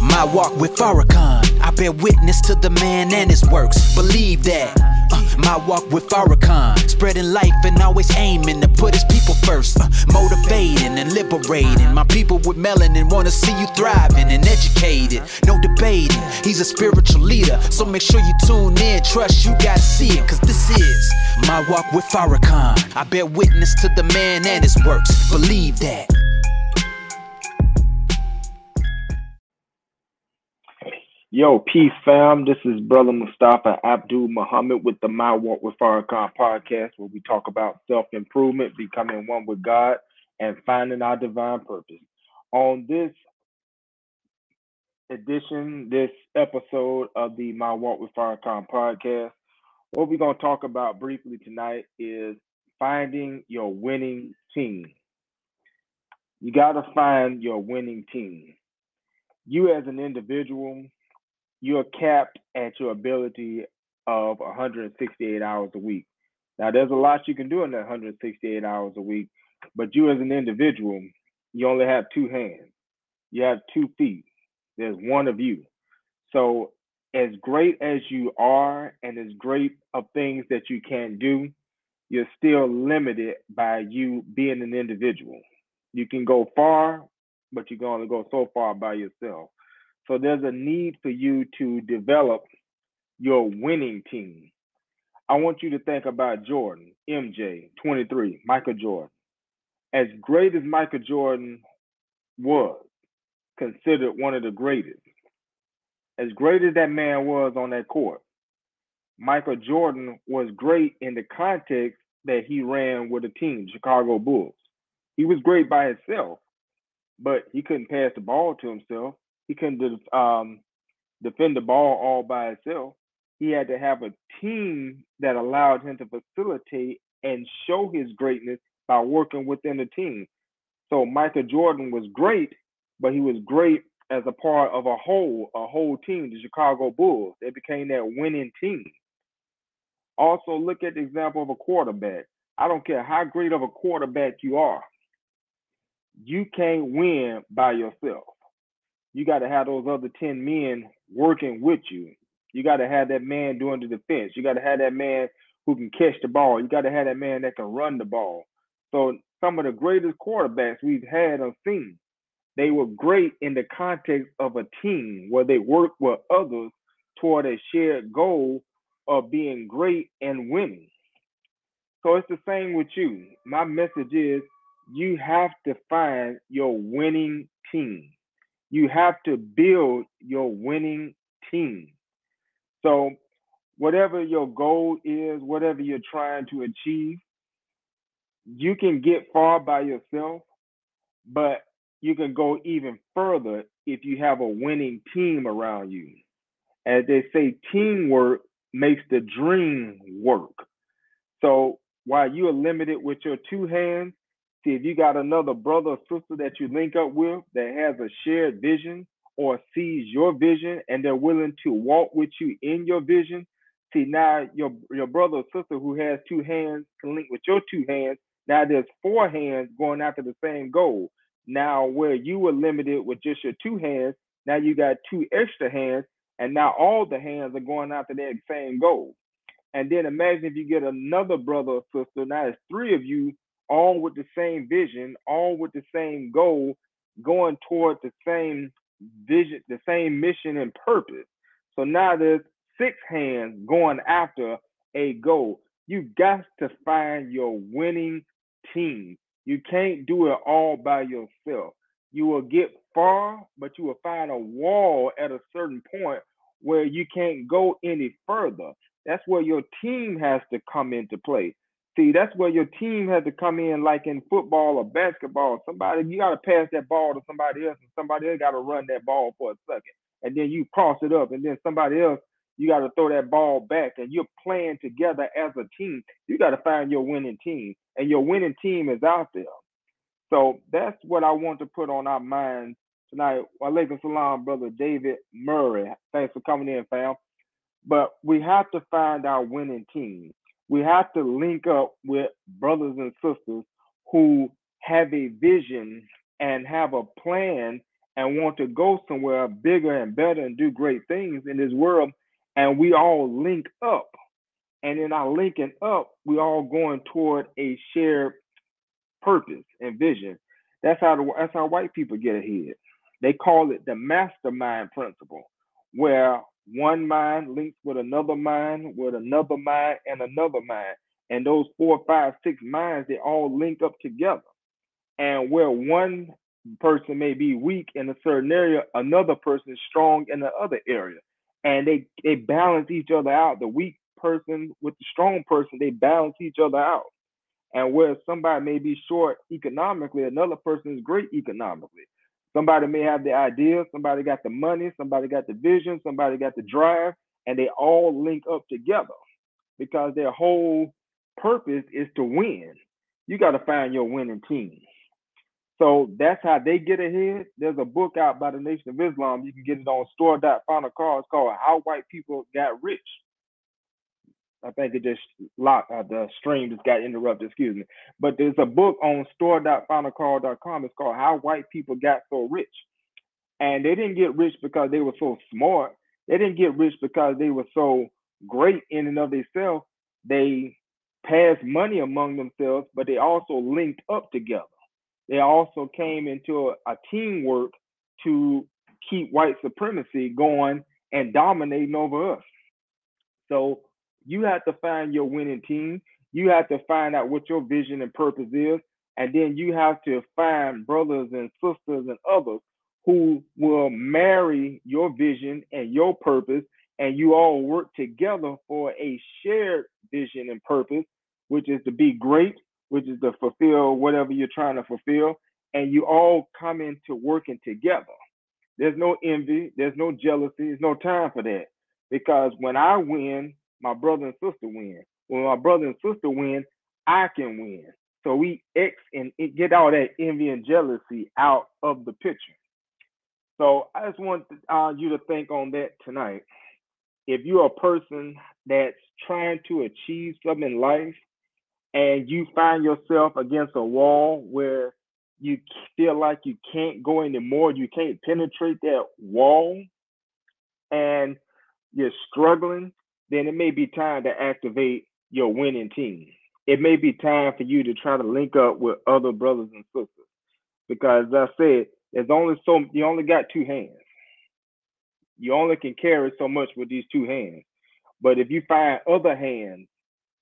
My walk with Farrakhan. I bear witness to the man and his works. Believe that. Uh, my walk with Farrakhan. Spreading life and always aiming to put his people first. Uh, motivating and liberating. My people with melanin wanna see you thriving and educated. No debating. He's a spiritual leader. So make sure you tune in. Trust you gotta see it. Cause this is my walk with Farrakhan. I bear witness to the man and his works. Believe that. Yo, peace, fam. This is Brother Mustafa Abdul Muhammad with the My Walk with Farrakhan podcast, where we talk about self improvement, becoming one with God, and finding our divine purpose. On this edition, this episode of the My Walk with Farrakhan podcast, what we're going to talk about briefly tonight is finding your winning team. You got to find your winning team. You, as an individual, you're capped at your ability of 168 hours a week. Now, there's a lot you can do in that 168 hours a week, but you as an individual, you only have two hands, you have two feet. There's one of you. So, as great as you are, and as great of things that you can do, you're still limited by you being an individual. You can go far, but you can only go so far by yourself. So there's a need for you to develop your winning team. I want you to think about Jordan, MJ, 23, Michael Jordan. As great as Michael Jordan was, considered one of the greatest, as great as that man was on that court, Michael Jordan was great in the context that he ran with a team, Chicago Bulls. He was great by himself, but he couldn't pass the ball to himself. He couldn't um, defend the ball all by himself. He had to have a team that allowed him to facilitate and show his greatness by working within the team. So Michael Jordan was great, but he was great as a part of a whole, a whole team, the Chicago Bulls. They became that winning team. Also, look at the example of a quarterback. I don't care how great of a quarterback you are, you can't win by yourself you got to have those other 10 men working with you. You got to have that man doing the defense. You got to have that man who can catch the ball. You got to have that man that can run the ball. So some of the greatest quarterbacks we've had on seen, they were great in the context of a team where they worked with others toward a shared goal of being great and winning. So it's the same with you. My message is you have to find your winning team you have to build your winning team. So, whatever your goal is, whatever you're trying to achieve, you can get far by yourself, but you can go even further if you have a winning team around you. As they say, teamwork makes the dream work. So while you are limited with your two hands, See, if you got another brother or sister that you link up with that has a shared vision or sees your vision and they're willing to walk with you in your vision, see now your your brother or sister who has two hands can link with your two hands. Now there's four hands going after the same goal. Now where you were limited with just your two hands, now you got two extra hands, and now all the hands are going after that same goal. And then imagine if you get another brother or sister, now it's three of you all with the same vision, all with the same goal, going toward the same vision, the same mission and purpose. So now there's six hands going after a goal. You got to find your winning team. You can't do it all by yourself. You will get far, but you will find a wall at a certain point where you can't go any further. That's where your team has to come into play. See, that's where your team has to come in, like in football or basketball. Somebody, you got to pass that ball to somebody else, and somebody else got to run that ball for a second. And then you cross it up, and then somebody else, you got to throw that ball back, and you're playing together as a team. You got to find your winning team, and your winning team is out there. So that's what I want to put on our minds tonight. Walaikum salam, brother David Murray. Thanks for coming in, fam. But we have to find our winning team we have to link up with brothers and sisters who have a vision and have a plan and want to go somewhere bigger and better and do great things in this world. And we all link up. And in our linking up, we all going toward a shared purpose and vision. That's how the, that's how white people get ahead. They call it the mastermind principle, where one mind links with another mind, with another mind, and another mind. And those four, five, six minds, they all link up together. And where one person may be weak in a certain area, another person is strong in the other area. And they, they balance each other out. The weak person with the strong person, they balance each other out. And where somebody may be short economically, another person is great economically. Somebody may have the idea, somebody got the money, somebody got the vision, somebody got the drive, and they all link up together because their whole purpose is to win. You got to find your winning team. So that's how they get ahead. There's a book out by the Nation of Islam. You can get it on store.final call. It's called How White People Got Rich. I think it just locked. Uh, the stream just got interrupted. Excuse me. But there's a book on store.finalcall.com. It's called How White People Got So Rich. And they didn't get rich because they were so smart. They didn't get rich because they were so great in and of themselves. They passed money among themselves, but they also linked up together. They also came into a, a teamwork to keep white supremacy going and dominating over us. So you have to find your winning team. You have to find out what your vision and purpose is. And then you have to find brothers and sisters and others who will marry your vision and your purpose. And you all work together for a shared vision and purpose, which is to be great, which is to fulfill whatever you're trying to fulfill. And you all come into working together. There's no envy, there's no jealousy, there's no time for that. Because when I win, my brother and sister win. When my brother and sister win, I can win. So we X and get all that envy and jealousy out of the picture. So I just want uh, you to think on that tonight. If you're a person that's trying to achieve something in life and you find yourself against a wall where you feel like you can't go anymore, you can't penetrate that wall, and you're struggling, then it may be time to activate your winning team. It may be time for you to try to link up with other brothers and sisters. Because as I said, there's only so you only got two hands. You only can carry so much with these two hands. But if you find other hands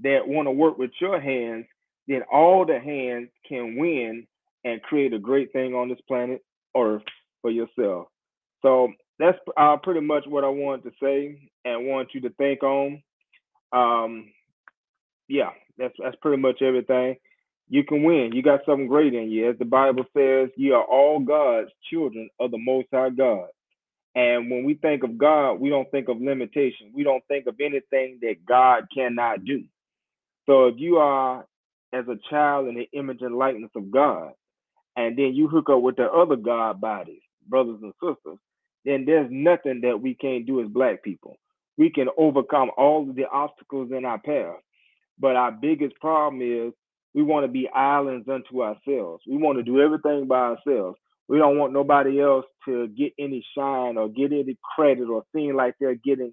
that want to work with your hands, then all the hands can win and create a great thing on this planet Earth for yourself. So that's uh, pretty much what I wanted to say and want you to think on. Um, yeah, that's that's pretty much everything. You can win. You got something great in you. As the Bible says, you are all God's children of the Most High God. And when we think of God, we don't think of limitation. We don't think of anything that God cannot do. So if you are as a child in the image and likeness of God, and then you hook up with the other God bodies, brothers and sisters, then there's nothing that we can't do as black people. We can overcome all of the obstacles in our path. But our biggest problem is we want to be islands unto ourselves. We want to do everything by ourselves. We don't want nobody else to get any shine or get any credit or seem like they're getting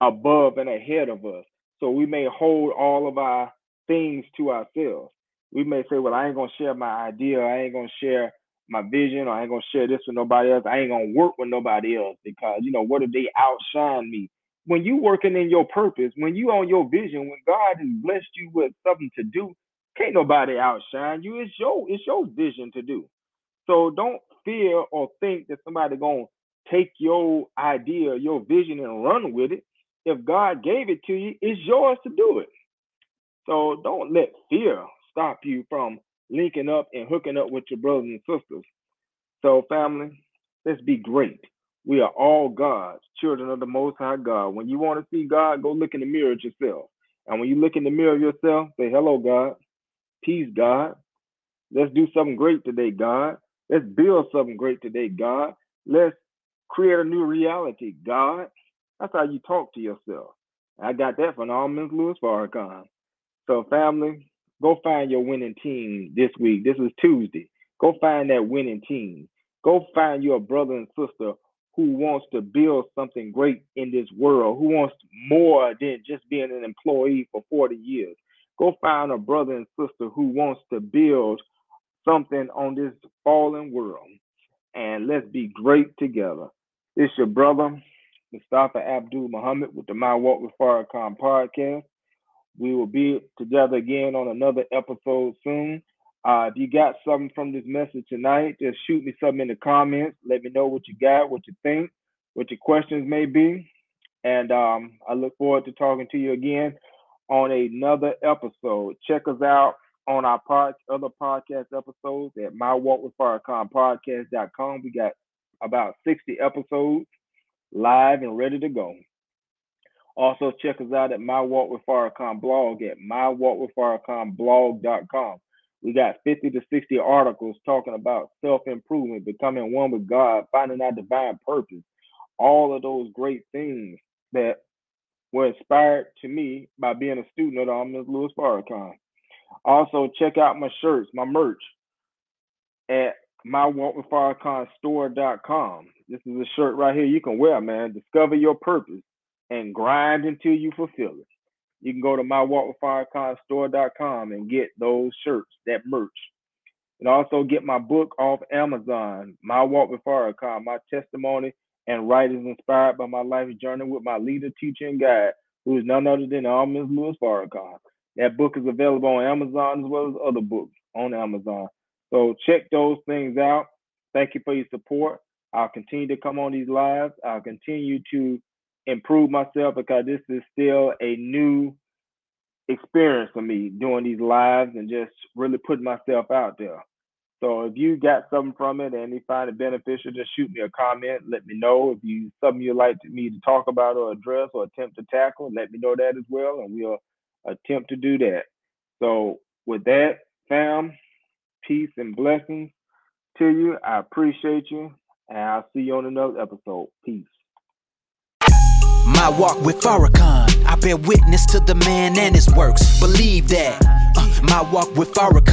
above and ahead of us. So we may hold all of our things to ourselves. We may say, well, I ain't going to share my idea. I ain't going to share my vision or I ain't gonna share this with nobody else. I ain't gonna work with nobody else because you know what if they outshine me? When you working in your purpose, when you on your vision, when God has blessed you with something to do, can't nobody outshine you. It's your it's your vision to do. So don't fear or think that somebody gonna take your idea, your vision, and run with it. If God gave it to you, it's yours to do it. So don't let fear stop you from linking up and hooking up with your brothers and sisters. So, family, let's be great. We are all God's children of the Most High God. When you want to see God, go look in the mirror at yourself. And when you look in the mirror yourself, say, Hello, God. Peace, God. Let's do something great today, God. Let's build something great today, God. Let's create a new reality, God. That's how you talk to yourself. I got that from Almonds Louis Farrakhan. So, family, Go find your winning team this week. This is Tuesday. Go find that winning team. Go find your brother and sister who wants to build something great in this world, who wants more than just being an employee for 40 years. Go find a brother and sister who wants to build something on this fallen world. And let's be great together. It's your brother, Mustafa Abdul Muhammad, with the My Walk with Farrakhan podcast. We will be together again on another episode soon. Uh, if you got something from this message tonight, just shoot me something in the comments. Let me know what you got, what you think, what your questions may be. And um, I look forward to talking to you again on another episode. Check us out on our pod, other podcast episodes at mywalkwithfarrakhanpodcast.com. We got about 60 episodes live and ready to go. Also, check us out at My Walk with Farrakhan blog at mywalkwithfarrakhanblog.com. We got 50 to 60 articles talking about self improvement, becoming one with God, finding our divine purpose, all of those great things that were inspired to me by being a student of Ms. Louis Farrakhan. Also, check out my shirts, my merch at mywalkwithfarrakhanstore.com. This is a shirt right here you can wear, man. Discover your purpose and grind until you fulfill it you can go to mywalkwithfarrakhanstore.com and get those shirts, that merch. And also get my book off Amazon, My Walk with Farrakhan, my testimony and writings inspired by my life journey with my leader, teacher, and guide, who is none other than Ms. Louis Farrakhan. That book is available on Amazon as well as other books on Amazon. So check those things out. Thank you for your support. I'll continue to come on these lives. I'll continue to improve myself because this is still a new experience for me doing these lives and just really putting myself out there. So if you got something from it and you find it beneficial, just shoot me a comment. Let me know if you something you'd like me to talk about or address or attempt to tackle. Let me know that as well, and we'll attempt to do that. So with that, fam, peace and blessings to you. I appreciate you, and I'll see you on another episode. Peace. My walk with Farrakhan, I bear witness to the man and his works. Believe that. Uh, my walk with Farrakhan.